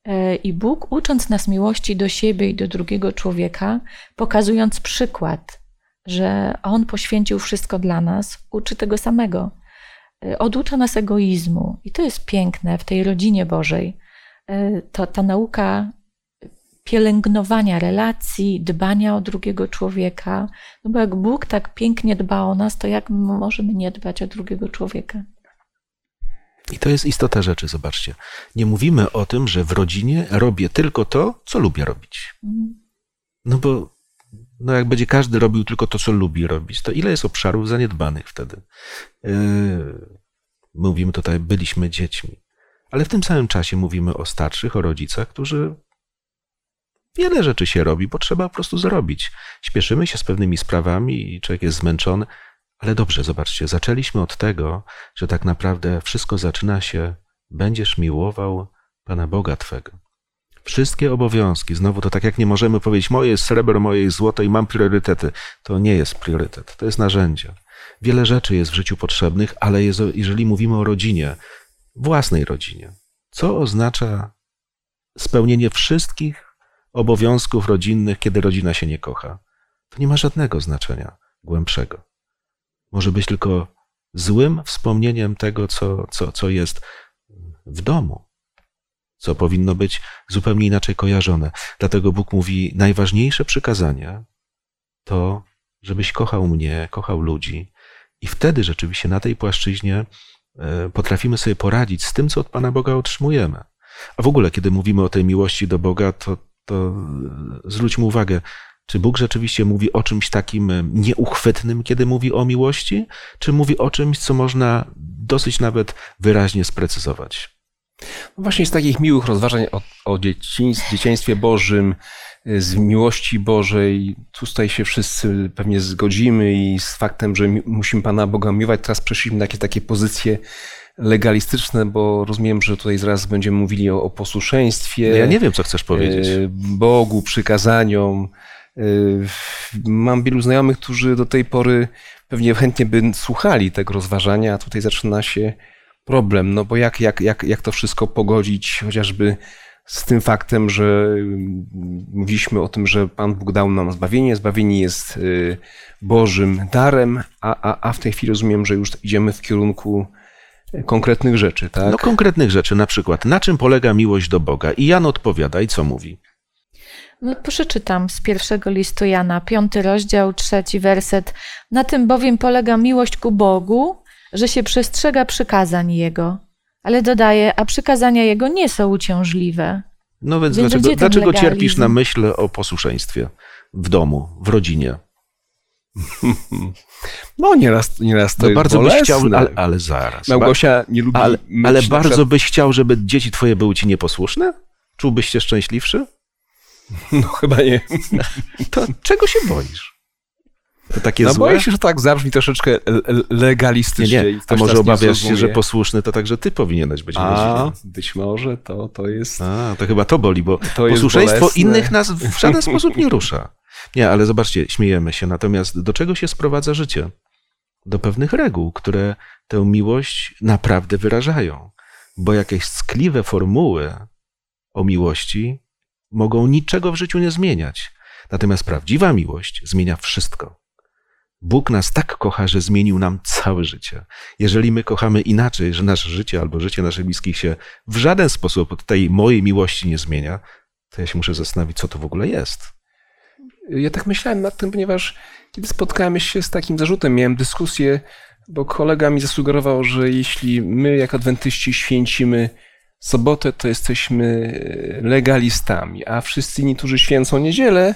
E, I Bóg, ucząc nas miłości do siebie i do drugiego człowieka, pokazując przykład, że On poświęcił wszystko dla nas, uczy tego samego. E, oducza nas egoizmu. I to jest piękne w tej rodzinie Bożej. E, to, ta nauka pielęgnowania relacji, dbania o drugiego człowieka. No bo jak Bóg tak pięknie dba o nas, to jak możemy nie dbać o drugiego człowieka? I to jest istota rzeczy, zobaczcie. Nie mówimy o tym, że w rodzinie robię tylko to, co lubię robić. Mhm. No bo no jak będzie każdy robił tylko to, co lubi robić, to ile jest obszarów zaniedbanych wtedy? Yy, mówimy tutaj, byliśmy dziećmi. Ale w tym samym czasie mówimy o starszych, o rodzicach, którzy wiele rzeczy się robi, bo trzeba po prostu zrobić. Śpieszymy się z pewnymi sprawami i człowiek jest zmęczony, ale dobrze, zobaczcie, zaczęliśmy od tego, że tak naprawdę wszystko zaczyna się, będziesz miłował Pana Boga Twego. Wszystkie obowiązki, znowu to tak jak nie możemy powiedzieć, moje jest srebro, moje jest złoto i mam priorytety. To nie jest priorytet, to jest narzędzie. Wiele rzeczy jest w życiu potrzebnych, ale jest, jeżeli mówimy o rodzinie, własnej rodzinie, co oznacza spełnienie wszystkich obowiązków rodzinnych, kiedy rodzina się nie kocha? To nie ma żadnego znaczenia głębszego. Może być tylko złym wspomnieniem tego, co, co, co jest w domu co powinno być zupełnie inaczej kojarzone. Dlatego Bóg mówi: najważniejsze przykazanie to, żebyś kochał mnie, kochał ludzi, i wtedy rzeczywiście na tej płaszczyźnie e, potrafimy sobie poradzić z tym, co od Pana Boga otrzymujemy. A w ogóle, kiedy mówimy o tej miłości do Boga, to, to zwróćmy uwagę, czy Bóg rzeczywiście mówi o czymś takim nieuchwytnym, kiedy mówi o miłości, czy mówi o czymś, co można dosyć nawet wyraźnie sprecyzować? No właśnie z takich miłych rozważań o, o dzieciństwie Bożym, z miłości Bożej, tutaj się wszyscy pewnie zgodzimy i z faktem, że musimy Pana Boga miłować. Teraz przeszliśmy na jakieś takie pozycje legalistyczne, bo rozumiem, że tutaj zaraz będziemy mówili o, o posłuszeństwie. No ja nie wiem, co chcesz powiedzieć. E, Bogu, przykazaniom. E, mam wielu znajomych, którzy do tej pory pewnie chętnie by słuchali tego rozważania, a tutaj zaczyna się problem, no bo jak, jak, jak, jak to wszystko pogodzić chociażby z tym faktem, że mówiliśmy o tym, że Pan Bóg dał nam zbawienie, zbawienie jest y, Bożym darem, a, a, a w tej chwili rozumiem, że już idziemy w kierunku konkretnych rzeczy, tak? No konkretnych rzeczy, na przykład, na czym polega miłość do Boga? I Jan odpowiada i co mówi? No, przeczytam z pierwszego listu Jana, piąty rozdział, trzeci werset. Na tym bowiem polega miłość ku Bogu, że się przestrzega przykazań Jego. Ale dodaje, a przykazania Jego nie są uciążliwe. No więc, więc dlaczego, dlaczego cierpisz na myśl o posłuszeństwie w domu, w rodzinie? No nieraz, nieraz to no, jest bardzo bolesne. byś chciał, ale, ale zaraz. Małgosia nie lubi Ale, ale bardzo przykład... byś chciał, żeby dzieci twoje były ci nieposłuszne? Czułbyś się szczęśliwszy? No chyba nie. To czego się boisz? To takie no złe? boję się, że tak zabrzmi troszeczkę legalistycznie. Nie, nie. A może obawiasz się, że posłuszny to także ty powinieneś być A, być może to, to jest... A, to chyba to boli, bo to posłuszeństwo innych nas w żaden sposób nie rusza. Nie, ale zobaczcie, śmiejemy się. Natomiast do czego się sprowadza życie? Do pewnych reguł, które tę miłość naprawdę wyrażają. Bo jakieś skliwe formuły o miłości mogą niczego w życiu nie zmieniać. Natomiast prawdziwa miłość zmienia wszystko. Bóg nas tak kocha, że zmienił nam całe życie. Jeżeli my kochamy inaczej, że nasze życie albo życie naszych bliskich się w żaden sposób od tej mojej miłości nie zmienia, to ja się muszę zastanowić, co to w ogóle jest. Ja tak myślałem nad tym, ponieważ kiedy spotkałem się z takim zarzutem, miałem dyskusję, bo kolega mi zasugerował, że jeśli my jako adwentyści święcimy sobotę, to jesteśmy legalistami, a wszyscy inni, którzy święcą niedzielę,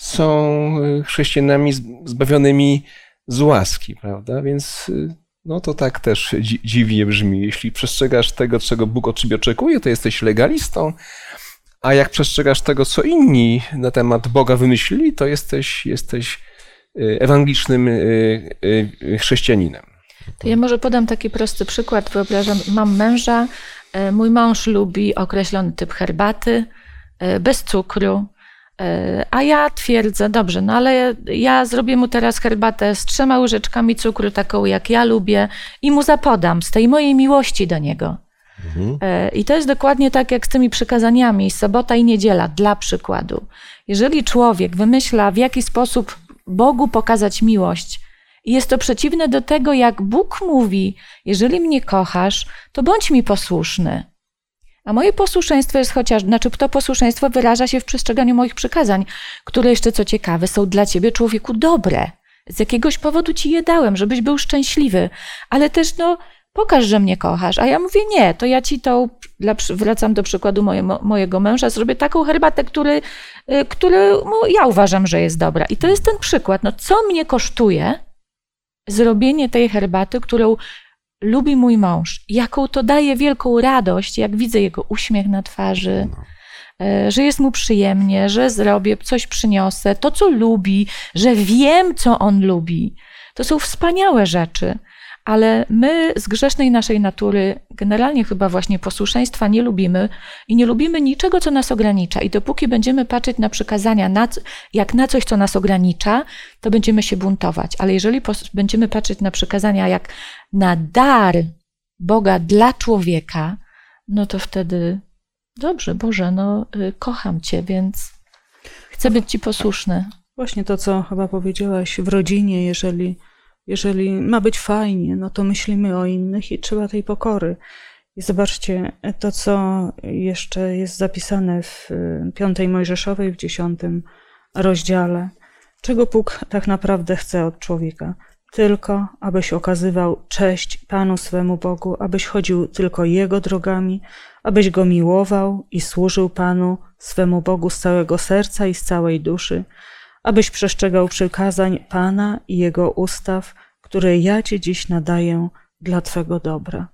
są y, chrześcijanami zbawionymi z łaski, prawda? Więc y, No to tak też dzi dziwnie brzmi. Jeśli przestrzegasz tego, czego Bóg od ciebie oczekuje, to jesteś legalistą, a jak przestrzegasz tego, co inni na temat Boga wymyślili, to jesteś, jesteś ewangelicznym chrześcijaninem. To ja może podam taki prosty przykład. Wyobrażam, mam męża, e, mój mąż lubi określony typ herbaty, e, bez cukru, e, a ja twierdzę, dobrze, no ale ja zrobię mu teraz herbatę z trzema łyżeczkami cukru, taką jak ja lubię i mu zapodam z tej mojej miłości do niego. Mhm. I to jest dokładnie tak jak z tymi przykazaniami, sobota i niedziela, dla przykładu. Jeżeli człowiek wymyśla, w jaki sposób Bogu pokazać miłość, i jest to przeciwne do tego, jak Bóg mówi: Jeżeli mnie kochasz, to bądź mi posłuszny. A moje posłuszeństwo jest chociaż, znaczy to posłuszeństwo wyraża się w przestrzeganiu moich przykazań, które jeszcze co ciekawe są dla ciebie, człowieku, dobre. Z jakiegoś powodu ci je dałem, żebyś był szczęśliwy, ale też no, pokaż, że mnie kochasz. A ja mówię, nie, to ja ci to, dla, wracam do przykładu moje, mojego męża, zrobię taką herbatę, który, y, który ja uważam, że jest dobra. I to jest ten przykład. No, co mnie kosztuje, zrobienie tej herbaty, którą lubi mój mąż, jaką to daje wielką radość, jak widzę jego uśmiech na twarzy, no. E, że jest mu przyjemnie, że zrobię, coś przyniosę, to co lubi, że wiem, co on lubi. To są wspaniałe rzeczy ale my z grzesznej naszej natury generalnie chyba właśnie posłuszeństwa nie lubimy i nie lubimy niczego, co nas ogranicza. I dopóki będziemy patrzeć na przykazania na, jak na coś, co nas ogranicza, to będziemy się buntować. Ale jeżeli będziemy patrzeć na przykazania jak na dar Boga dla człowieka, no to wtedy dobrze, Boże, no y, kocham Cię, więc chcę być Ci posłuszny. Właśnie to, co chyba powiedziałaś w rodzinie, jeżeli jeżeli ma być fajnie, no to myślimy o innych i trzeba tej pokory. I zobaczcie, to co jeszcze jest zapisane w y, piątej Mojżeszowej, w dziesiątym rozdziale. Czego Bóg tak naprawdę chce od człowieka? Tylko, abyś okazywał cześć Panu swemu Bogu, abyś chodził tylko Jego drogami, abyś Go miłował i służył Panu swemu Bogu z całego serca i z całej duszy, abyś przestrzegał przykazań Pana i Jego ustaw, które ja Ci dziś nadaję dla Twego dobra.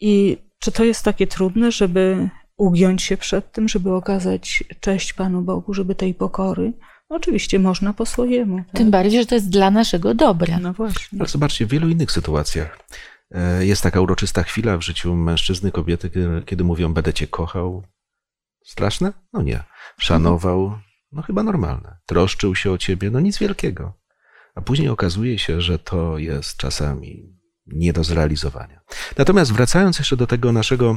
I czy to jest takie trudne, żeby ugiąć się przed tym, żeby okazać cześć Panu Bogu, żeby tej pokory? Oczywiście można po swojemu. Tak? Tym bardziej, że to jest dla naszego dobra. No właśnie. Ale zobaczcie, w wielu innych sytuacjach e, jest taka uroczysta chwila w życiu mężczyzny, kobiety, kiedy mówią, będę cię kochał. Straszne? No nie. Szanował? No chyba normalne. Troszczył się o ciebie? No nic wielkiego a później okazuje się, że to jest czasami nie do zrealizowania. Natomiast wracając jeszcze do tego naszego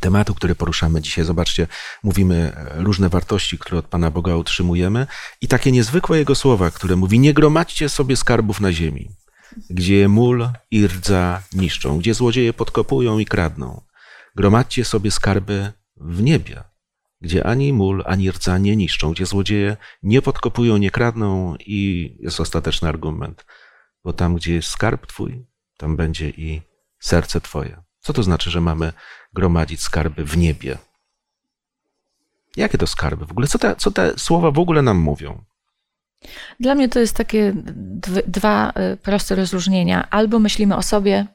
tematu, który poruszamy dzisiaj, zobaczcie, mówimy różne wartości, które od Pana Boga utrzymujemy i takie niezwykłe Jego słowa, które mówi, nie gromadźcie sobie skarbów na ziemi, gdzie mól i rdza niszczą, gdzie złodzieje podkopują i kradną. Gromadźcie sobie skarby w niebie, gdzie ani mól, ani rdza nie niszczą, gdzie złodzieje nie podkopują, nie kradną i jest ostateczny argument, bo tam, gdzie jest skarb twój, tam będzie i serce twoje. Co to znaczy, że mamy gromadzić skarby w niebie? Jakie to skarby w ogóle? Co te, co te słowa w ogóle nam mówią? Dla mnie to jest takie dwa y, proste rozróżnienia. Albo myślimy o sobie,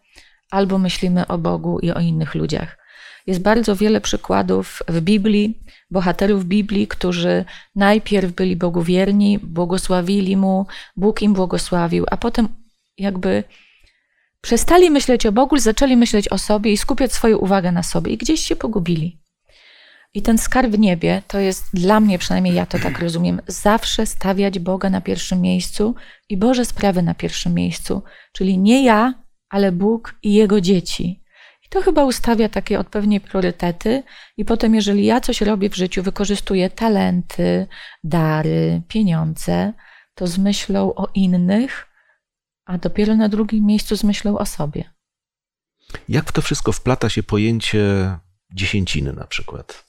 albo myślimy o Bogu i o innych ludziach. Jest bardzo wiele przykładów w Biblii, bohaterów Biblii, którzy najpierw byli Bogu wierni, błogosławili Mu, Bóg im błogosławił, a potem jakby przestali myśleć o Bogu, zaczęli myśleć o sobie i skupiać swoją uwagę na sobie i gdzieś się pogubili. I ten skarb w niebie to jest dla mnie, przynajmniej ja to tak rozumiem, zawsze stawiać Boga na pierwszym miejscu i Boże sprawy na pierwszym miejscu. Czyli nie ja, ale Bóg i Jego dzieci. I to chyba ustawia takie odpowiednie priorytety, i potem, jeżeli ja coś robię w życiu, wykorzystuję talenty, dary, pieniądze, to z myślą o innych, a dopiero na drugim miejscu z myślą o sobie. Jak w to wszystko wplata się pojęcie dziesięciny na przykład?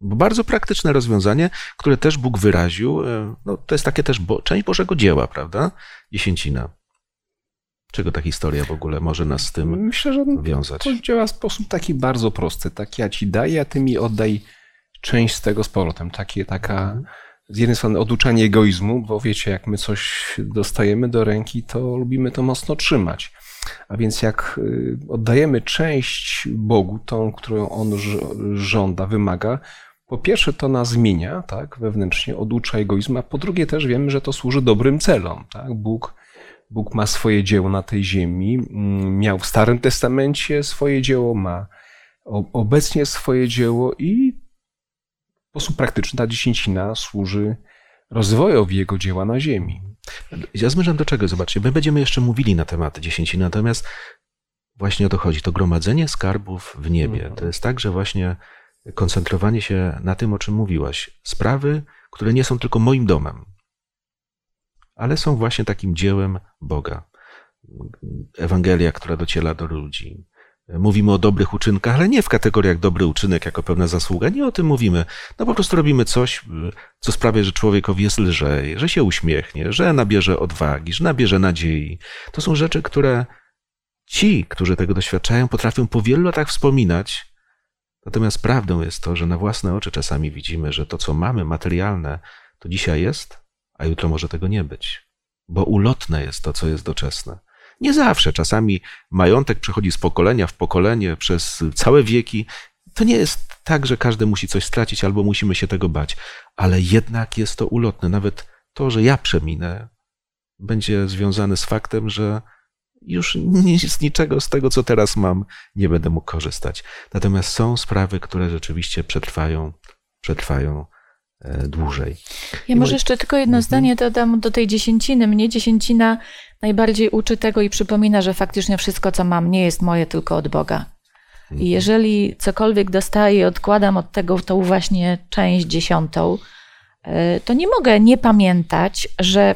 Bardzo praktyczne rozwiązanie, które też Bóg wyraził, e, no, to jest takie też bo, część Bożego dzieła, prawda? Dziesięcina. Czego ta historia w ogóle może nas z tym Myślę, że wiązać? To działa w sposób taki bardzo prosty. Tak ja ci daję, a ty mi oddaj część z tego z powrotem. Takie, taka z jednej strony oduczanie egoizmu, bo wiecie, jak my coś dostajemy do ręki, to lubimy to mocno trzymać. A więc jak y, oddajemy część Bogu, tą, którą On żąda, wymaga, po pierwsze to nas zmienia, tak, wewnętrznie, oducza egoizmu, a po drugie też wiemy, że to służy dobrym celom. Tak? Bóg, Bóg ma swoje dzieło na tej ziemi, mm, miał w Starym Testamencie swoje dzieło, ma obecnie swoje dzieło i w sposób praktyczny ta dziesięcina służy rozwojowi jego dzieła na ziemi. Ja zmierzam do czego? Zobaczcie, my będziemy jeszcze mówili na temat dziesięciny, natomiast właśnie o to chodzi. To gromadzenie skarbów w niebie. Mhm. To jest tak, że właśnie koncentrowanie się na tym, o czym mówiłaś. Sprawy, które nie są tylko moim domem, ale są właśnie takim dziełem Boga. Ewangelia, która dociera do ludzi. Mówimy o dobrych uczynkach, ale nie w kategoriach dobry uczynek jako pewna zasługa. Nie o tym mówimy. No po prostu robimy coś, co sprawia, że człowiekowi jest lżej, że się uśmiechnie, że nabierze odwagi, że nabierze nadziei. To są rzeczy, które ci, którzy tego doświadczają, potrafią po wielu latach wspominać Natomiast prawdą jest to, że na własne oczy czasami widzimy, że to, co mamy materialne, to dzisiaj jest, a jutro może tego nie być. Bo ulotne jest to, co jest doczesne. Nie zawsze. Czasami majątek przechodzi z pokolenia w pokolenie przez całe wieki. To nie jest tak, że każdy musi coś stracić albo musimy się tego bać, ale jednak jest to ulotne. Nawet to, że ja przeminę, będzie związane z faktem, że już z niczego z tego, co teraz mam, nie będę mógł korzystać. Natomiast są sprawy, które rzeczywiście przetrwają, przetrwają dłużej. Ja I może jeszcze tylko jedno mhm. zdanie dodam do tej dziesięciny. Mnie dziesięcina najbardziej uczy tego i przypomina, że faktycznie wszystko, co mam, nie jest moje, tylko od Boga. I mhm. jeżeli cokolwiek dostaję, odkładam od tego tą właśnie część dziesiątą, e, to nie mogę nie pamiętać, że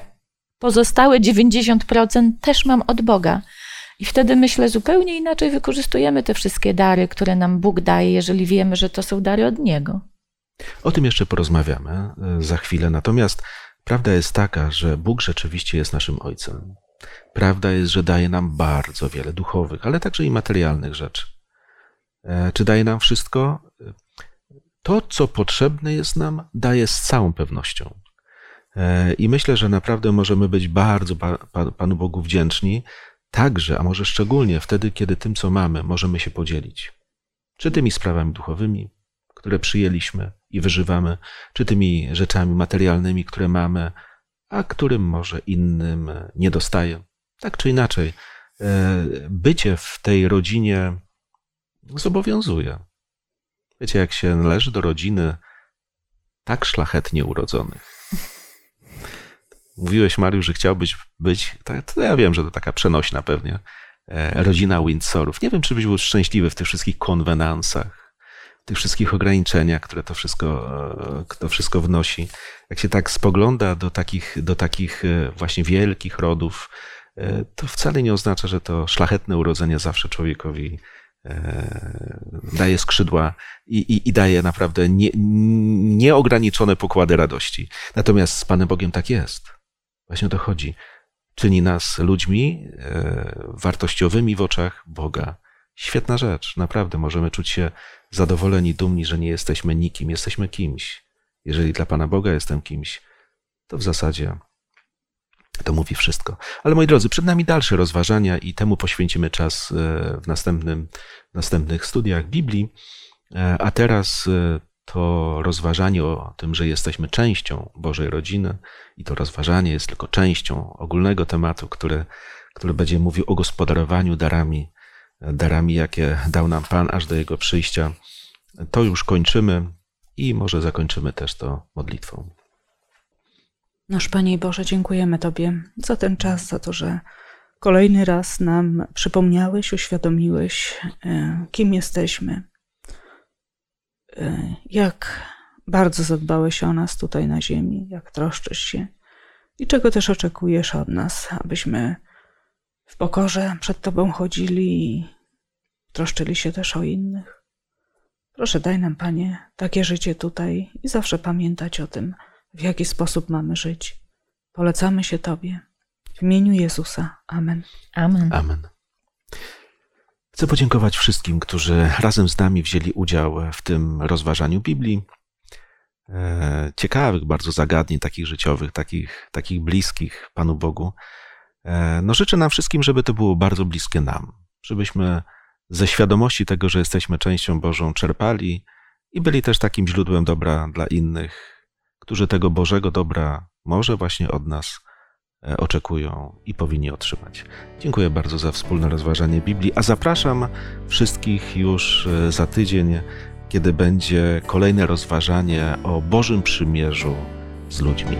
pozostałe 90% też mam od Boga. I wtedy myślę, zupełnie inaczej wykorzystujemy te wszystkie dary, które nam Bóg daje, jeżeli wiemy, że to są dary od Niego. O tym jeszcze porozmawiamy e, za chwilę. Natomiast prawda jest taka, że Bóg rzeczywiście jest naszym Ojcem. Prawda jest, że daje nam bardzo wiele duchowych, ale także i materialnych rzeczy. E, czy daje nam wszystko? To, co potrzebne jest nam, daje z całą pewnością. E, I myślę, że naprawdę możemy być bardzo Panu Bogu wdzięczni, także, a może szczególnie wtedy, kiedy tym, co mamy, możemy się podzielić. Czy tymi sprawami duchowymi, które przyjęliśmy i wyżywamy, czy tymi rzeczami materialnymi, które mamy, a którym może innym nie dostaje. Tak czy inaczej, e, bycie w tej rodzinie zobowiązuje. Wiecie, jak się należy do rodziny tak szlachetnie urodzonych, Mówiłeś, Mariusz, że chciałbyś być, to ja wiem, że to taka przenośna pewnie, e, rodzina Windsorów. Nie wiem, czy byś był szczęśliwy w tych wszystkich konwenansach, tych wszystkich ograniczeniach, które to wszystko, e, to wszystko wnosi. Jak się tak spogląda do takich, do takich e, właśnie wielkich rodów, to wcale nie oznacza, że to szlachetne urodzenie zawsze człowiekowi daje skrzydła i, i, i daje naprawdę nie, nieograniczone pokłady radości. Natomiast z Panem Bogiem tak jest. Właśnie o to chodzi. Czyni nas ludźmi e, wartościowymi w oczach Boga. Świetna rzecz, naprawdę. Możemy czuć się zadowoleni, dumni, że nie jesteśmy nikim, jesteśmy kimś. Jeżeli dla Pana Boga jestem kimś, to w zasadzie to mówi wszystko. Ale moi drodzy, przed nami dalsze rozważania i temu poświęcimy czas e, w następnym, następnych studiach Biblii. E, a teraz to rozważanie o tym, że jesteśmy częścią Bożej rodziny i to rozważanie jest tylko częścią ogólnego tematu, który, który będzie mówił o gospodarowaniu darami, darami, jakie dał nam Pan aż do Jego przyjścia. To już kończymy i może zakończymy też to modlitwą. Nasz Panie Boże, dziękujemy Tobie za ten czas, za to, że kolejny raz nam przypomniałeś, uświadomiłeś, e, kim jesteśmy Y, jak bardzo zadbałeś o nas tutaj na ziemi, jak troszczysz się i czego też oczekujesz od nas, abyśmy w pokorze przed Tobą chodzili troszczyli się też o innych. Proszę, daj nam, Panie, takie życie tutaj i zawsze pamiętać o tym, w jaki sposób mamy żyć. Polecamy się Tobie. W imieniu Jezusa. Amen. Amen. Amen. Chcę podziękować wszystkim, którzy razem z nami wzięli udział w tym rozważaniu Biblii. e, ciekawych bardzo zagadnień, takich życiowych, takich, takich bliskich Panu Bogu. E, no życzę nam wszystkim, żeby to było bardzo bliskie nam, żebyśmy ze świadomości tego, że jesteśmy częścią Bożą, czerpali i byli też takim źródłem dobra dla innych, którzy tego Bożego dobra może właśnie od nas e, oczekują i powinni otrzymać. Dziękuję bardzo za wspólne rozważanie Biblii, a zapraszam wszystkich już e, za tydzień, kiedy będzie kolejne rozważanie o Bożym Przymierzu z ludźmi.